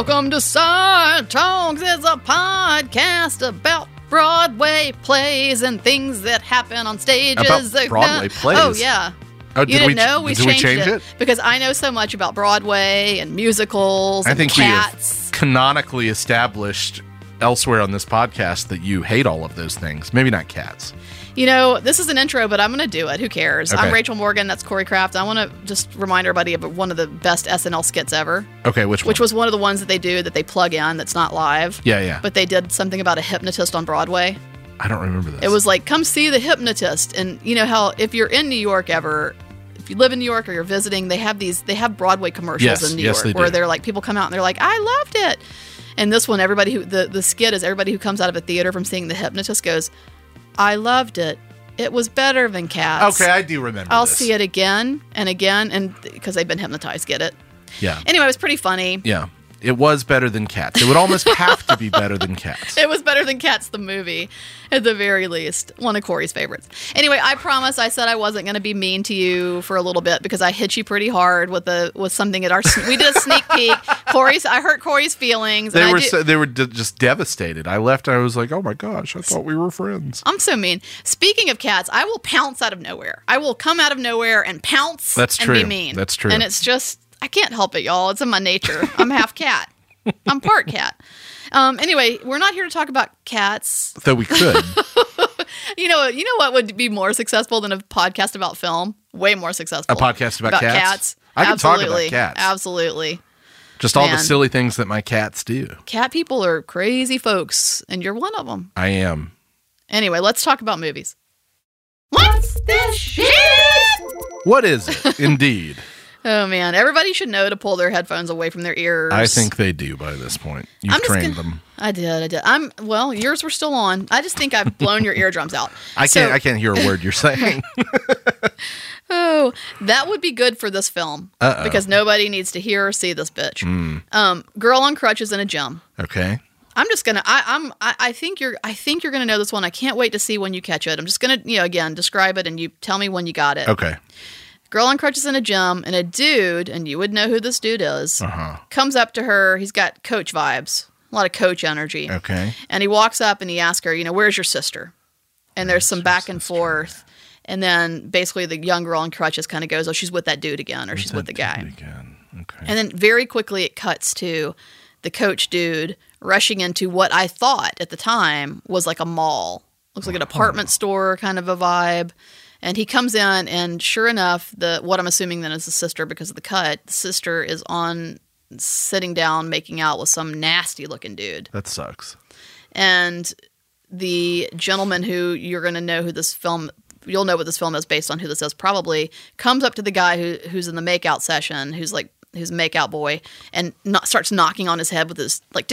Welcome to Star Talks. It's a podcast about Broadway plays and things that happen on stages. About oh, Broadway plays? Oh yeah. Oh, You did didn't we, know we did changed we change it? because I know so much about Broadway and musicals I and think we have canonically established elsewhere on this podcast that you hate all of those things. Maybe not cats. You know, this is an intro, but I'm going to do it. Who cares? I'm Rachel Morgan. That's Corey Kraft. I want to just remind everybody of one of the best SNL skits ever, Okay, which one? which was one of the ones that they do that they plug in that's not live. Yeah, yeah. But they did something about a hypnotist on Broadway. I don't remember this. It was like, come see the hypnotist. And you know how if you're in New York ever, if you live in New York or you're visiting, they have these, they have Broadway commercials Yes, in New yes, York they where do. they're like, people come out and they're like, I loved it. And this one, everybody who, the, the skit is everybody who comes out of a theater from seeing the hypnotist goes, I loved it. It was better than cats. Okay, I do remember I'll this. see it again and again. And because they've been hypnotized, get it? Yeah. Anyway, it was pretty funny. Yeah. It was better than cats. It would almost have to be better than cats. It was better than Cats the movie, at the very least. One of Corey's favorites. Anyway, I promise I said I wasn't going to be mean to you for a little bit because I hit you pretty hard with a with something at our. We did a sneak peek. Corey's. I hurt Corey's feelings. They were do- so, they were d- just devastated. I left and I was like, "Oh my gosh, I thought we were friends." I'm so mean. Speaking of cats, I will pounce out of nowhere. I will come out of nowhere and pounce. That's and true. Be mean. That's true. And it's just I can't help it, y'all. It's in my nature. I'm half cat. I'm part cat. Um, anyway, we're not here to talk about cats. Though we could. You know, you know what would be more successful than a podcast about film? Way more successful. A podcast about cats? I can talk about Absolutely. cats. Absolutely. just all the silly things that my cats do. Cat people are crazy folks, and you're one of them. I am. Anyway, let's talk about movies. What's this shit? What is it? Indeed. Oh man, everybody should know to pull their headphones away from their ears. I think they do by this point. You've I'm trained gonna- them. I did. I did. I'm well. Yours were still on. I just think I've blown your eardrums out. I So- can't I can't hear a word you're saying. Oh, that would be good for this film Uh-oh. Because nobody needs to hear or see this bitch. Um, girl on crutches in a gym. okay. I'm just gonna. I, I'm. I, I think you're. I think you're gonna know this one. I can't wait to see when you catch it. I'm just gonna, you know, again describe it and you tell me when you got it. Okay. Girl on crutches in a gym, and a dude, and you would know who this dude is. Uh-huh. Comes up to her. He's got coach vibes, a lot of coach energy. Okay. And he walks up and he asks her, you know, where's your sister? And there's some back and forth. And then basically the young girl on crutches kind of goes, oh, she's with that dude again, or she's with the guy. Again. Okay. And then very quickly it cuts to the coach dude rushing into what I thought at the time was like a mall. Looks like an apartment store kind of a vibe. And he comes in and sure enough, the what I'm assuming then is the sister because of the cut, the sister is on sitting down making out with some nasty looking dude. that sucks. And the gentleman who you're going to know who this film you'll know what this film is based on who this is probably comes up to the guy who who's in the makeout session who's like who's makeout boy and not, starts knocking on his head with his like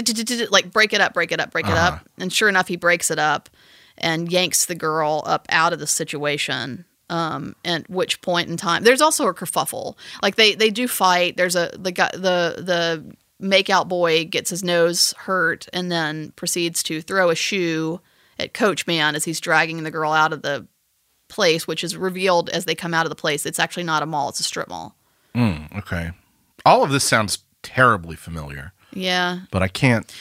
like break it up break it up break it up uh-huh. and sure enough he breaks it up and yanks the girl up out of the situation um at which point in time there's also a kerfuffle. Like they they do fight. There's a the guy the the makeout boy gets his nose hurt and then proceeds to throw a shoe at coach man as he's dragging the girl out of the place which is revealed as they come out of the place. It's actually not a mall it's a strip mall. Okay. All of this sounds terribly familiar, yeah. But I can't.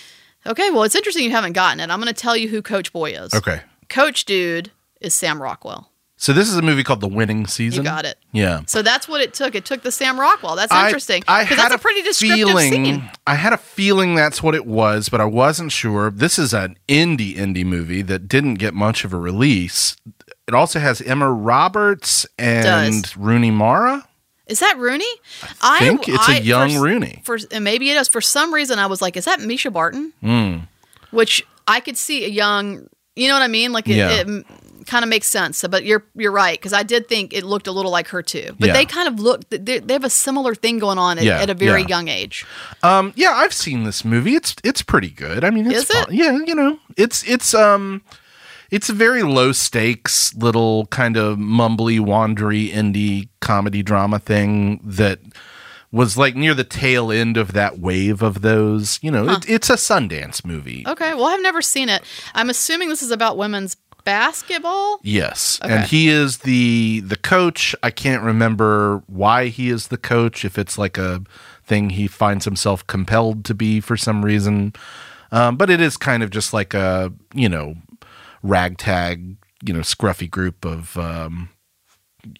Okay well it's interesting you haven't gotten it i'm going to tell you who coach boy is Okay. coach dude is sam rockwell So this is a movie called The Winning Season. you got it Yeah. so that's what it took it took the sam rockwell that's I- interesting I, because had that's a pretty descriptive feeling, scene I had a feeling that's what it was, but I wasn't sure. This is an indie indie movie that didn't get much of a release. It also has Emma Roberts and Rooney Mara. Is that Rooney? I think it's a young for, Rooney. For and maybe it is. For some reason, I was like, "Is that Mischa Barton?" Hmm. Which I could see a young. You know what I mean? Like it, Yeah. it kind of makes sense. But you're you're right because I did think it looked a little like her too. But Yeah. they kind of look. They, they have a similar thing going on at, Yeah, at a very yeah. young age. Um, yeah, I've seen this movie. It's it's pretty good. I mean, it's Is it? fun. Yeah, you know, it's it's um, it's a very low stakes little kind of mumbly, wandery indie comedy drama thing that was like near the tail end of that wave of those. You know, it, it's a Sundance movie. Okay. Well, I've never seen it. I'm assuming this is about women's basketball. Yes, Okay. and he is the the coach. I can't remember why he is the coach. If it's like a thing he finds himself compelled to be for some reason. Um, but it is kind of just like a you know ragtag you know scruffy group of um,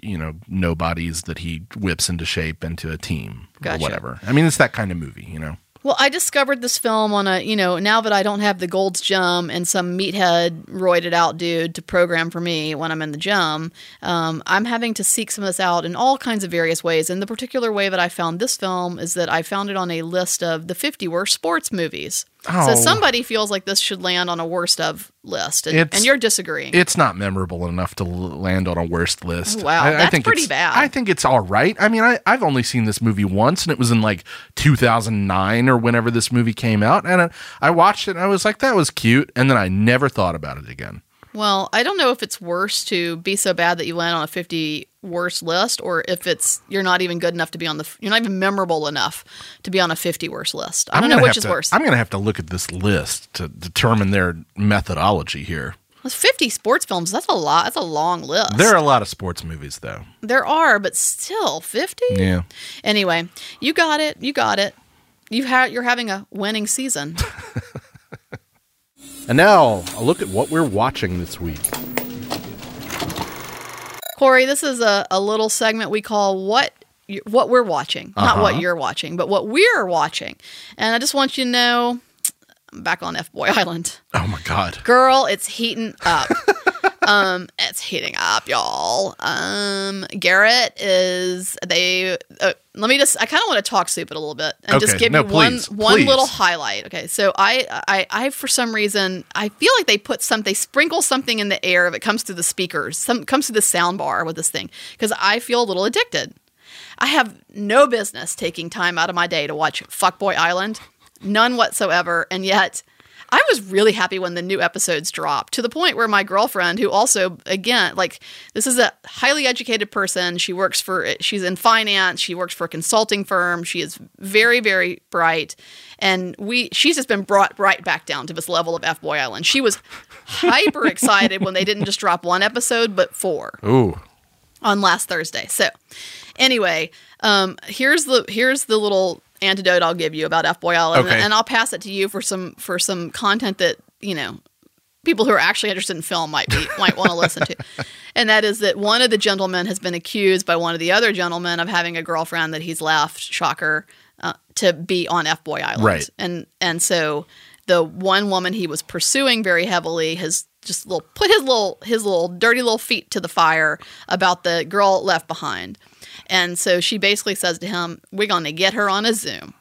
you know nobodies that he whips into shape into a team Gotcha. or whatever. I mean, it's that kind of movie, you know. Well, I discovered this film on a, you know, now that I don't have the Gold's Gym and some meathead roided out dude to program for me when I'm in the gym, um, I'm having to seek some of this out in all kinds of various ways. And the particular way that I found this film is that I found it on a list of the 50 worst sports movies. So Oh. somebody feels like this should land on a worst of list, and, and you're disagreeing. It's not memorable enough to land on a worst list. Oh, wow, I, I that's think pretty it's- bad. I think it's all right. I mean, I, I've only seen this movie once, and it was in like 2009 or whenever this movie came out, and I, I watched it and I was like, that was cute, and then I never thought about it again. Well, I don't know if it's worse to be so bad that you land on a 50 worst list or if it's you're not even good enough to be on the you're not even memorable enough to be on a 50 worst list. I don't know which is to- worse. I'm going to have to look at this list to determine their methodology here. That's 50 sports films. That's a lot. That's a long list. There are a lot of sports movies, though. there are, but still 50? Yeah. Anyway, you got it. You got it. You ha- you're having a winning season. And now a look at what we're watching this week. Corey, this is a, a little segment we call what what we're watching, not what uh-huh. you're watching, but what we're watching. And I just want you to know, I'm back on F Boy Island. Oh my God. Girl, it's heating up. um, it's heating up, y'all. Um, Garrett is they. Uh, let me just. I kind of want to talk soup it a little bit and just give No, you please. one one Please. little highlight. Okay, so I, I, I for some reason I feel like they put some, they sprinkle something in the air if it comes through the speakers, some comes through the sound bar with this thing because I feel a little addicted. I have no business taking time out of my day to watch Fuckboy Island, none whatsoever, and yet I was really happy when the new episodes dropped to the point where my girlfriend, who also, again, like this is a highly educated person, she works for, she's in finance, she works for a consulting firm, she is very, very bright, and we, she's just been brought right back down to this level of F Boy Island. She was hyper excited when they didn't just drop one episode, but four Ooh. on last Thursday. So, anyway, um, here's the here's the little antidote I'll give you about F Boy Island, Okay. and I'll pass it to you for some for some content that you know people who are actually interested in film might be might want to listen to. And that is that one of the gentlemen has been accused by one of the other gentlemen of having a girlfriend that he's left. Shocker. Uh, to be on F Boy Island, Right. And and so the one woman he was pursuing very heavily has just little put his little his little dirty little feet to the fire about the girl left behind. And so she basically says to him, "We're going to get her on a Zoom."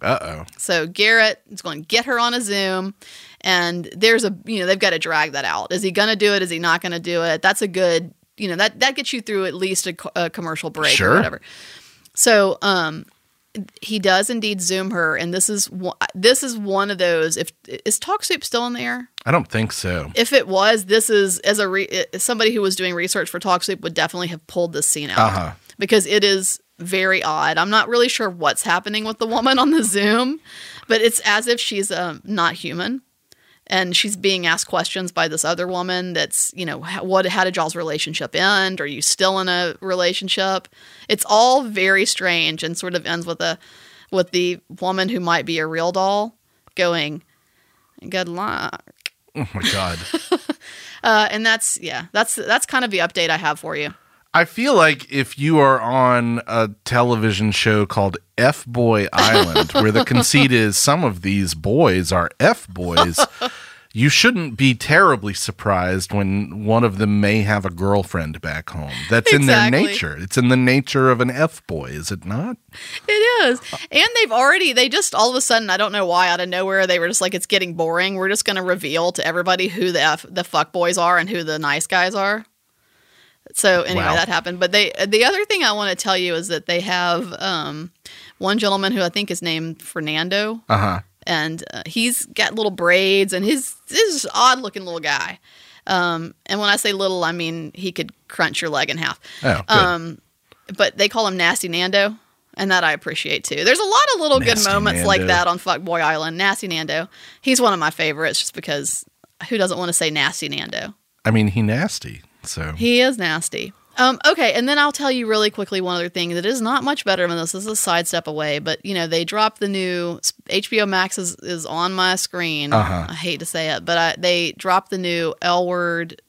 Uh oh. So Garrett is going to get her on a Zoom, and there's a you know they've got to drag that out. Is he going to do it? Is he not going to do it? That's a good you know that that gets you through at least a, a commercial break Sure. or whatever. So um, he does indeed Zoom her, and this is one- this is one of those. If is Talk Soup still in the air? I don't think so. If it was, this is as a re, somebody who was doing research for Talk Soup would definitely have pulled this scene out Uh-huh. Because it is very odd. I'm not really sure what's happening with the woman on the Zoom, but it's as if she's um, not human. And she's being asked questions by this other woman. That's you know what? How did y'all's relationship end? Are you still in a relationship? It's all very strange and sort of ends with a with the woman who might be a real doll going, "Good luck." Oh my God. Uh, and that's yeah, that's that's kind of the update I have for you. I feel like if you are on a television show called F Boy Island, where the conceit is some of these boys are F boys, you shouldn't be terribly surprised when one of them may have a girlfriend back home. That's in their nature. It's in the nature of an F boy, is it not? It is. And they've already, they just all of a sudden, I don't know why, out of nowhere, they were just like, it's getting boring. We're just going to reveal to everybody who the F, the fuck boys are and who the nice guys are. So anyway, Wow. that happened. But they, the other thing I want to tell you is that they have um, one gentleman who I think is named Fernando, Uh huh. and uh, he's got little braids, and he's this odd looking little guy. Um, and when I say little, I mean he could crunch your leg in half Oh, good. Um, but they call him Nasty Nando, and that I appreciate too. There's a lot of little good Nasty moments like that on Fuckboy Island. Nasty Nando, he's one of my favorites, just because who doesn't want to say Nasty Nando? I mean, he nasty. So He is nasty. Um, okay, and then I'll tell you really quickly one other thing that is not much better than this. This is a sidestep away, but you know they dropped the new HBO Max is, is on my screen. Uh-huh. I hate to say it, but I, they dropped the new L Word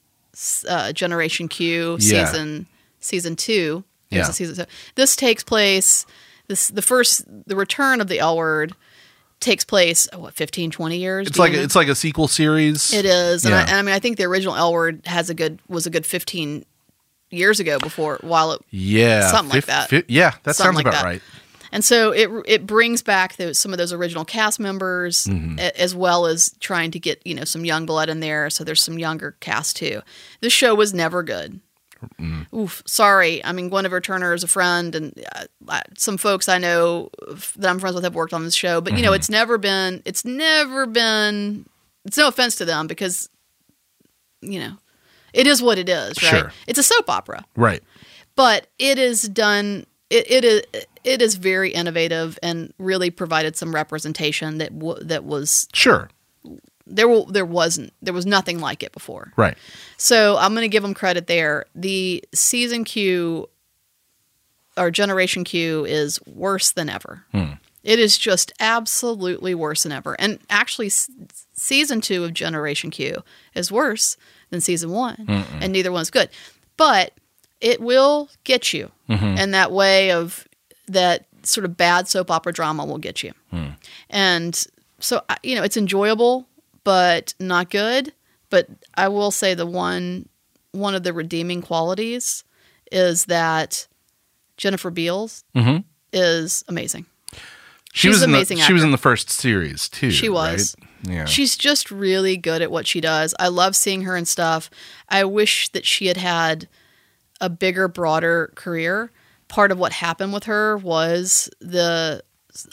uh, Generation Q Yeah. season season two. Yeah. season two. This takes place. This the first the return of the L Word takes place oh, what 15 20 years It's like know? it's like a sequel series. It is, and, I, and I mean, I think the original L word has a good was a good fifteen years ago before while it, Yeah, Something like that. fi- yeah, that Something sounds like about that. right. and so it it brings back those, some of those original cast members Mm-hmm. a- as well as trying to get you know some young blood in there. So there's some younger cast too. This show was never good. Mm. Oof, sorry. I mean, Guinevere Turner is a friend, and uh, some folks I know that I'm friends with have worked on this show. But you Mm-hmm. know, it's never been. It's never been. It's no offense to them because, you know, it is what it is, right? Sure. It's a soap opera, Right. but it is done. It, it is it is very innovative and really provided some representation that w- that was Sure. There. w- There wasn't there was nothing like it before. Right. So I'm going to give them credit there. The season Q or Generation Q is worse than ever. Hmm. It is just absolutely worse than ever. And actually, s- season two of Generation Q is worse than season one, and neither one's good. But it will get you, mm-hmm. and that way of that sort of bad soap opera drama will get you. Hmm. And so, you know, it's enjoyable, but not good. But I will say the one one of the redeeming qualities is that Jennifer Beals Mhm. is amazing. She She's was in amazing the, She was in the first series too. She was. right? Yeah. She's just really good at what she does. I love seeing her and stuff. I wish that she had had a bigger, broader career. Part of what happened with her was the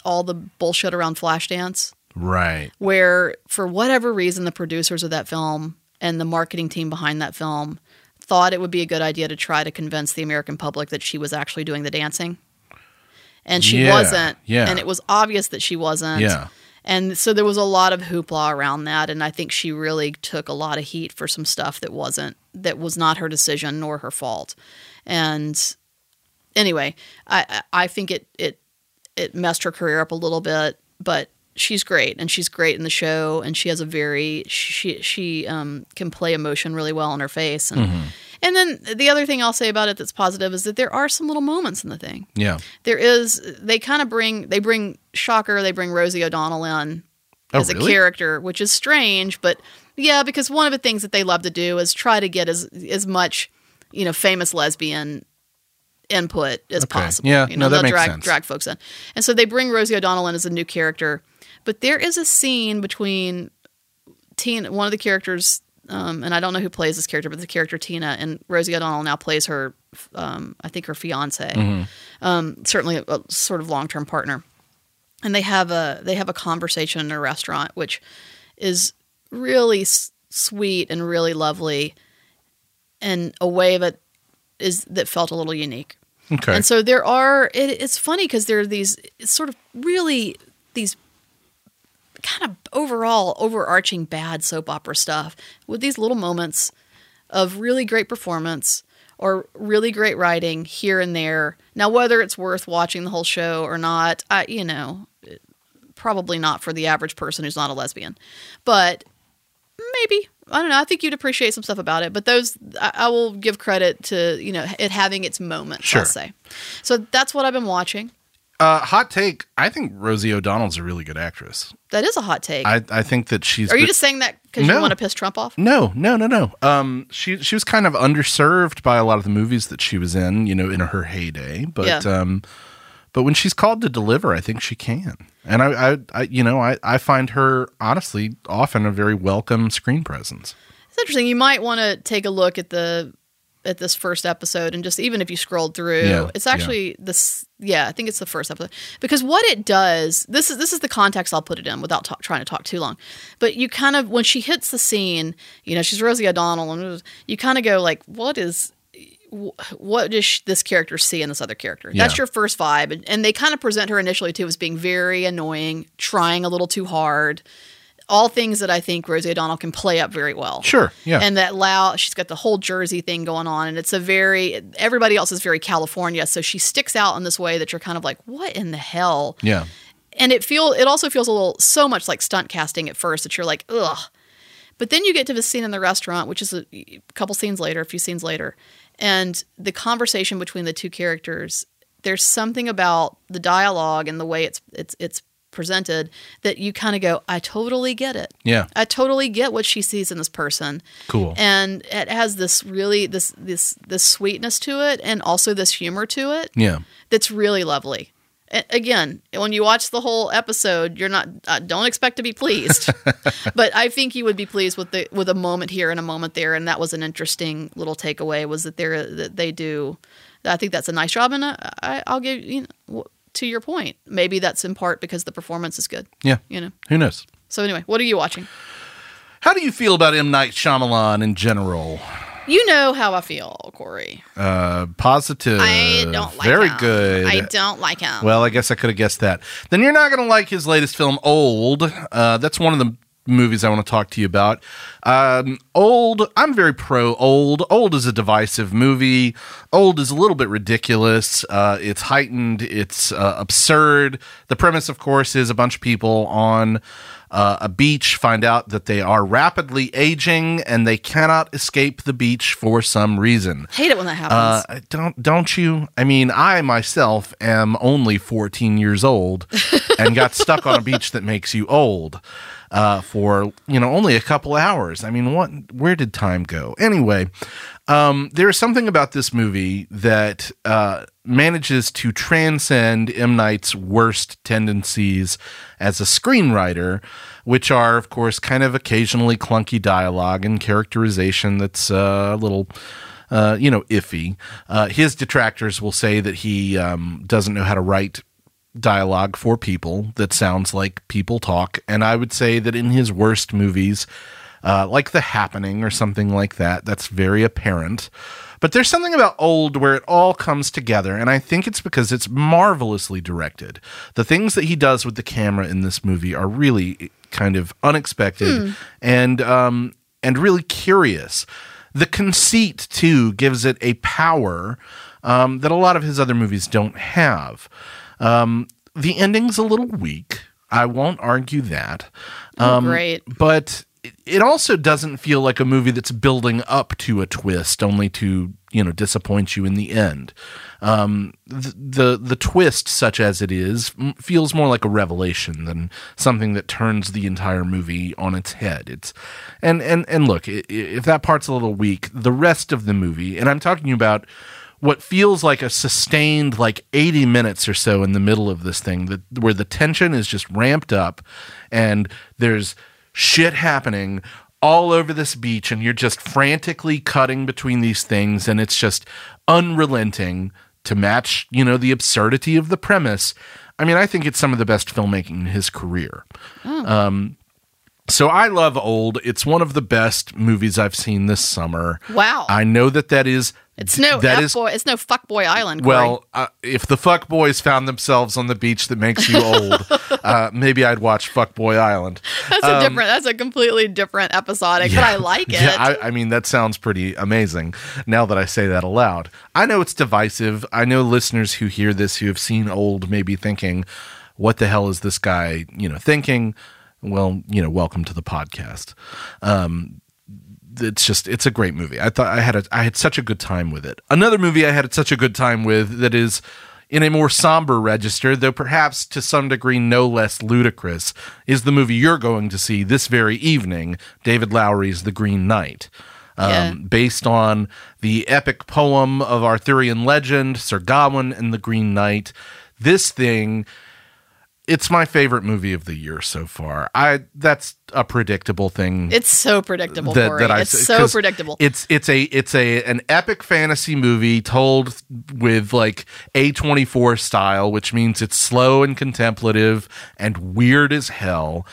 all the bullshit around Flashdance, right. where for whatever reason the producers of that film and the marketing team behind that film thought it would be a good idea to try to convince the American public that she was actually doing the dancing. And she Yeah, wasn't. yeah. And it was obvious that she wasn't. Yeah. And so there was a lot of hoopla around that, and I think she really took a lot of heat for some stuff that wasn't that was not her decision nor her fault. And anyway, I I think it it it messed her career up a little bit, but she's great and she's great in the show and she has a very she she um, can play emotion really well on her face and and then the other thing I'll say about it that's positive is that there are some little moments in the thing Yeah. there is they kind of bring they bring shocker they bring rosie o'donnell in Oh, as a character which is strange but yeah because one of the things that they love to do is try to get as as much you know famous lesbian input as Okay. possible Yeah, you no, know that they'll makes drag sense. drag folks in and so they bring rosie o'donnell in as a new character but there is a scene between Tina, one of the characters, um, and I don't know who plays this character, but the character Tina and Rosie O'Donnell now plays her, um, I think her fiance, Mm-hmm. um, certainly a, a sort of long term partner, and they have a they have a conversation in a restaurant, which is really s- sweet and really lovely, in a way that is that felt a little unique. Okay. And so there are. It, it's funny because there are these it's sort of really these kind of overall overarching bad soap opera stuff with these little moments of really great performance or really great writing here and there. Now, whether it's worth watching the whole show or not, I you know, probably not for the average person who's not a lesbian, but maybe I don't know. I think you'd appreciate some stuff about it, but those I, I will give credit to you know it having its moments. Sure. I'll say. So that's what I've been watching. Uh, hot take. I think Rosie O'Donnell's a really good actress. That is a hot take. I, I think that she's. Are you been- just saying that because No. you want to piss Trump off? No, no, no, no. Um, she she was kind of underserved by a lot of the movies that she was in. You know, in her heyday, but Yeah. um, but when she's called to deliver, I think she can. And I, I, I you know, I, I find her honestly often a very welcome screen presence. It's interesting. You might want to take a look at the at this first episode and just even if you scrolled through, Yeah, it's actually this. Yeah, I think it's the first episode because what it does. This is this is the context I'll put it in without talk, trying to talk too long. But you kind of when she hits the scene, you know, she's Rosie O'Donnell, and you kind of go like, what is. What does this character see in this other character? That's your first vibe, and, and they kind of present her initially too as being very annoying, trying a little too hard, all things that I think Rosie O'Donnell can play up very well. Sure. Yeah. And that loud, she's got the whole Jersey thing going on, and it's a very everybody else is very California, so she sticks out in this way that you're kind of like, what in the hell? yeah. And it feel it also feels a little so much like stunt casting at first that you're like, ugh. But then you get to the scene in the restaurant, which is a, a couple scenes later, a few scenes later, and the conversation between the two characters. There's something about the dialogue and the way it's it's it's presented that you kind of go, I totally get it. Yeah. I totally get what she sees in this person. Cool. And it has this really this this this sweetness to it and also this humor to it Yeah. that's really lovely. A- Again, when you watch the whole episode, you're not uh, don't expect to be pleased, but I think you would be pleased with the with a moment here and a moment there, and that was an interesting little takeaway was that they that they do. I think that's a nice job, and I, I, I'll give you know, to your point. Maybe that's in part because the performance is good. Yeah. You know. Who knows? So anyway, what are you watching? How do you feel about M Night Shyamalan in general? You know how I feel, Corey. Uh, positive. I don't like Very him. good. I don't like him. Well, I guess I could have guessed that. Then you're not going to like his latest film, Old. Uh, that's one of the movies I want to talk to you about. Um, Old, I'm very pro Old. Old is a divisive movie. Old is a little bit ridiculous. Uh, it's heightened. It's uh, absurd. The premise, of course, is a bunch of people on uh, a beach find out that they are rapidly aging and they cannot escape the beach for some reason. Hate it when that Uh, happens. don't don't you? I mean, I myself am only 14 years old and got stuck on a beach that makes you old uh, for you know only a couple hours. I mean, what? Where did time go? Anyway, um, there is something about this movie that uh, manages to transcend M Night's worst tendencies as a screenwriter, which are, of course, kind of occasionally clunky dialogue and characterization that's uh, a little uh, you know, iffy. Uh, his detractors will say that he um, doesn't know how to write dialogue for people that sounds like people talk. And I would say that in his worst movies, uh, like The Happening or something like that, that's very apparent. But there's something about old where it all comes together, and I think it's because it's marvelously directed. The things that he does with the camera in this movie are really kind of unexpected and um, and really curious. The conceit too gives it a power um, that a lot of his other movies don't have. Um, the ending's a little weak. I won't argue that. Oh, great. But it- also doesn't feel like a movie that's building up to a twist, only to you know disappoint you in the end. Um, the, the the twist, such as it is, m- feels more like a revelation than something that turns the entire movie on its head. It's and and and look, if that part's a little weak, the rest of the movie, and I'm talking about what feels like a sustained like 80 minutes or so in the middle of this thing that where the tension is just ramped up and there's shit happening all over this beach and you're just frantically cutting between these things and it's just unrelenting to match you know the absurdity of the premise. I mean i think it's some of the best filmmaking in his career. Um, so I love Old. It's one of the best movies I've seen this summer. Wow. I know that that is It's no that is boy. It's no fuckboy island. Corey. well, uh, if the fuck boys found themselves on the beach that makes you old, uh, maybe I'd watch Fuckboy Island. that's a different. That's a completely different episodic, but I like it. um, Yeah, I, I mean that sounds pretty amazing. Now that I say that aloud, I know it's divisive. I know listeners who hear this who have seen Old may be thinking, "What the hell is this guy?" You know, thinking. Well, you know, welcome to the podcast. Um, it's just it's a great movie. I thought I had a I had such a good time with it. Another movie I had such a good time with that is in a more somber register, though perhaps to some degree no less ludicrous, is the movie you're going to see this very evening, David Lowery's The Green Knight. Um, Yeah. Based on the epic poem of Arthurian legend, Sir Gawain and the Green Knight. This thing it's my favorite movie of the year so far. I that's a predictable thing It's so predictable, that, Corey. that I it's so predictable. It's it's a it's a an epic fantasy movie told with like A24 style, which means it's slow and contemplative and weird as hell,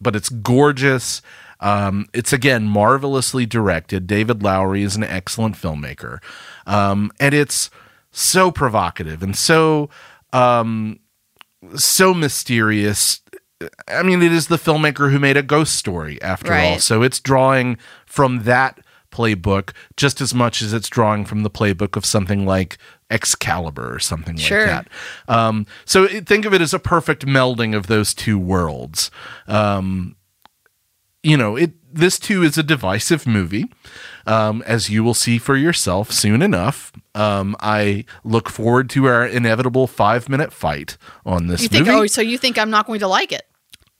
but it's gorgeous. Um, it's again marvelously directed. David Lowery is an excellent filmmaker, um, and it's so provocative and so um, so mysterious I mean, it is the filmmaker who made a ghost story after all. So it's drawing from that playbook just as much as it's drawing from the playbook of something like Excalibur or something Sure. like that. Um, so it, think of it as a perfect melding of those two worlds. Um, you know, it this too is a divisive movie, um, as you will see for yourself soon enough. Um, I look forward to our inevitable five minute fight on this You think? movie. Oh, so you think I'm not going to like it?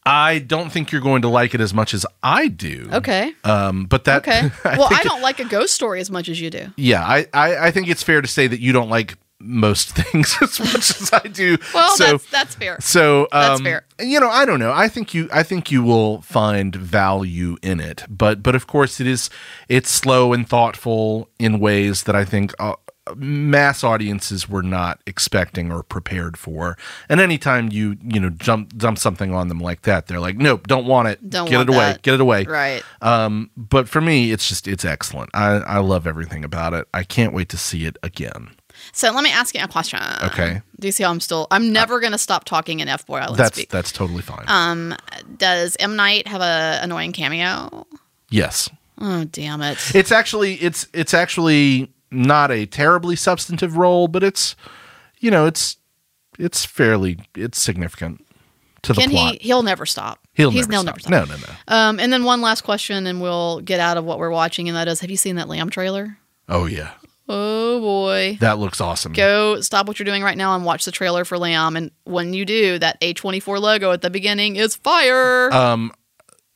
I don't think you're going to like it as much as I do. Okay. Um, but that Okay. well, I don't like a ghost story as much as you do. yeah, I, I I think it's fair to say that you don't like most things as much as I do. Well, so that's that's fair. so um, That's fair. You know, I don't know. I think you I think you will find value in it, but but of course it is it's slow and thoughtful in ways that I think. Uh, mass audiences were not expecting or prepared for and anytime you you know jump dump something on them like that they're like nope don't want it Don't get want it away that. get it away Right. um, but for me, it's just it's excellent. I I love everything about it. I can't wait to see it again. So let me ask you a question. Okay. Do you see how I'm still? I'm never going to stop talking in F Boy Island That's speak. that's totally fine. Um, does M Night have a annoying cameo? yes, Oh damn it! it's actually it's it's actually not a terribly substantive role, but it's you know it's it's fairly it's significant to the Can plot. he? He'll never stop. He'll He's never, never stop. stop. No, no, no. Um, and then one last question, and we'll get out of what we're watching, and that is: Have you seen that Lamb trailer? Oh yeah, Oh boy. that looks awesome. Go stop what you're doing right now and watch the trailer for Lamb. And when you do, that A24 logo at the beginning is fire. Um,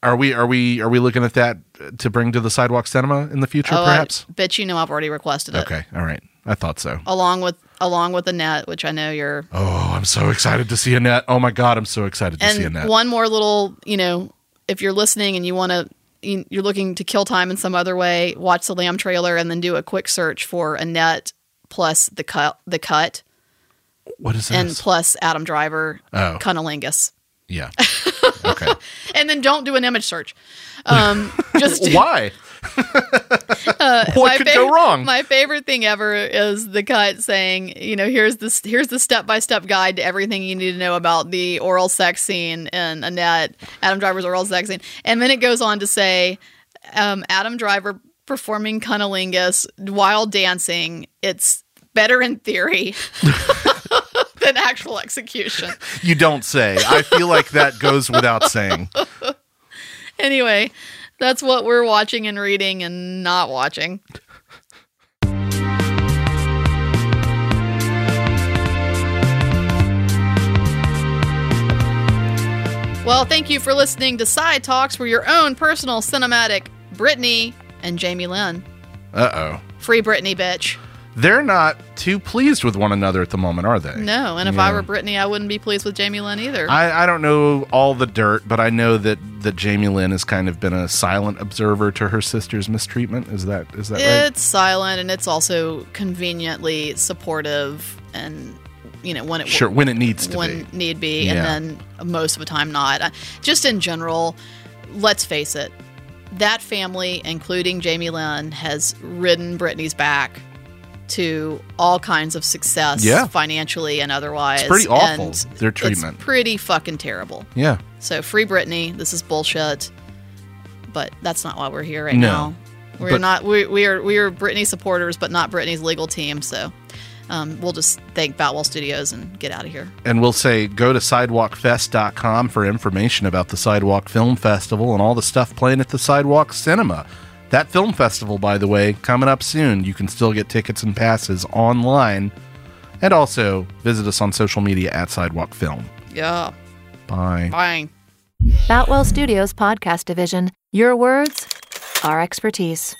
are we are we are we looking at that to bring to the sidewalk cinema in the future? oh, perhaps. I bet you know I've already requested it. Okay, all right. I thought so. Along with along with net, which I know you're. Oh, I'm so excited to see Annette. Oh my god, I'm so excited to see Annette. one more little, you know, if you're listening and you want to, you're looking to kill time in some other way, watch the Lamb trailer and then do a quick search for Annette plus the cut, the cut, what is and plus Adam Driver, Oh. cunnilingus. yeah. Okay. and then don't do an image search. Um, just do- Why? what my could fav- go wrong? My favorite thing ever is the cut saying, you know, here's this here's the step by step guide to everything you need to know about the oral sex scene in Annette, Adam Driver's oral sex scene, and then it goes on to say, um, Adam Driver performing cunnilingus while dancing. It's better in theory. Than actual execution. you don't say. I feel like that goes without saying. Anyway, that's what we're watching and reading and not watching. Well, thank you for listening to Side Talks for your own personal cinematic Britney and Jamie Lynn. Uh oh. Free Britney, bitch. They're not too pleased with one another at the moment, are they? No, and if I were Britney, I wouldn't be pleased with Jamie Lynn either. I, I don't know all the dirt, but I know that, that Jamie Lynn has kind of been a silent observer to her sister's mistreatment. Is that is that right? it's silent and it's also conveniently supportive and you know when it Sure, when it needs to when be. need be Yeah. and then most of the time not just in general let's face it that family including jamie lynn has ridden britney's back to all kinds of success Yeah. financially and otherwise It's pretty awful, and their treatment. it's pretty fucking terrible Yeah. so free Britney. This is bullshit. But that's not why we're here right No. now. We're But- not. We, we are we are Britney supporters, but not Britney's legal team. So um, we'll just thank Batwell Studios and get out of here. And we'll say go to sidewalkfest.com for information about the Sidewalk Film Festival and all the stuff playing at the Sidewalk Cinema. That film festival, by the way, coming up soon. You can still get tickets and passes online. And also visit us on social media at Sidewalk Film. Yeah. Bye. Bye. Batwell Studios Podcast Division. Your words, our expertise.